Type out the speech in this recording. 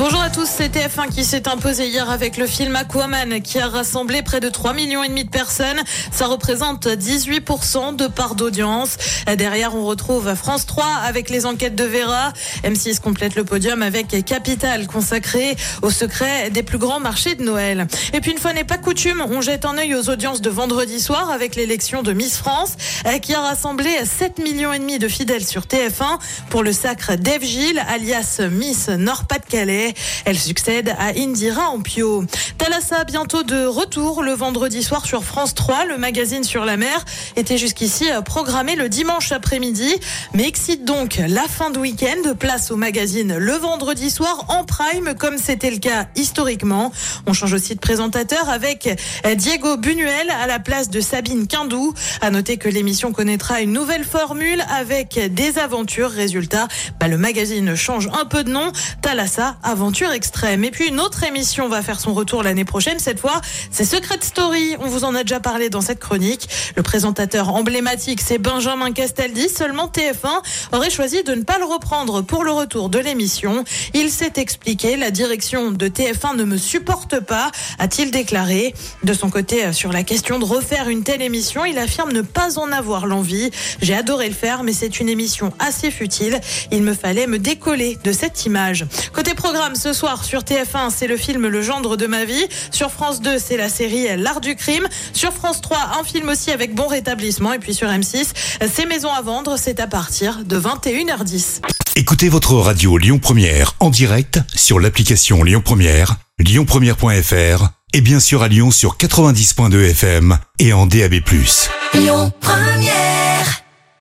Bonjour à tous, c'est TF1 qui s'est imposé hier avec le film Aquaman qui a rassemblé près de 3 millions et demi de personnes. Ça représente 18% de part d'audience. Derrière, on retrouve France 3 avec les enquêtes de Vera. M6 complète le podium avec Capital consacré au secret des plus grands marchés de Noël. Et puis une fois n'est pas coutume, on jette un œil aux audiences de vendredi soir avec l'élection de Miss France qui a rassemblé 7 millions et demi de fidèles sur TF1 pour le sacre d'Eve Gilles alias Miss Nord-Pas-de-Calais. Elle succède à Indira Ampio. Thalassa bientôt de retour le vendredi soir sur France 3. Le magazine sur la mer était jusqu'ici programmé le dimanche après-midi, mais excite donc la fin de week-end. Place au magazine le vendredi soir en prime, comme c'était le cas historiquement. On change aussi de présentateur avec Diego Buñuel à la place de Sabine Quindou. À noter que l'émission connaîtra une nouvelle formule avec des aventures. Résultat, bah, le magazine change un peu de nom. Thalassa extrême. Et puis une autre émission va faire son retour l'année prochaine. Cette fois, c'est Secret Story. On vous en a déjà parlé dans cette chronique. Le présentateur emblématique, c'est Benjamin Castaldi. Seulement TF1 aurait choisi de ne pas le reprendre pour le retour de l'émission. Il s'est expliqué. La direction de TF1 ne me supporte pas, a-t-il déclaré. De son côté, sur la question de refaire une telle émission, il affirme ne pas en avoir l'envie. J'ai adoré le faire, mais c'est une émission assez futile. Il me fallait me décoller de cette image. Côté programme, ce soir sur TF1, c'est le film Le gendre de ma vie. Sur France 2, c'est la série L'art du crime. Sur France 3, un film aussi avec bon rétablissement. Et puis sur M6, c'est Maisons à vendre. C'est à partir de 21h10. Écoutez votre radio Lyon Première en direct sur l'application Lyon Première, lyonpremière.fr et bien sûr à Lyon sur 90.2 FM et en DAB+. Lyon Première.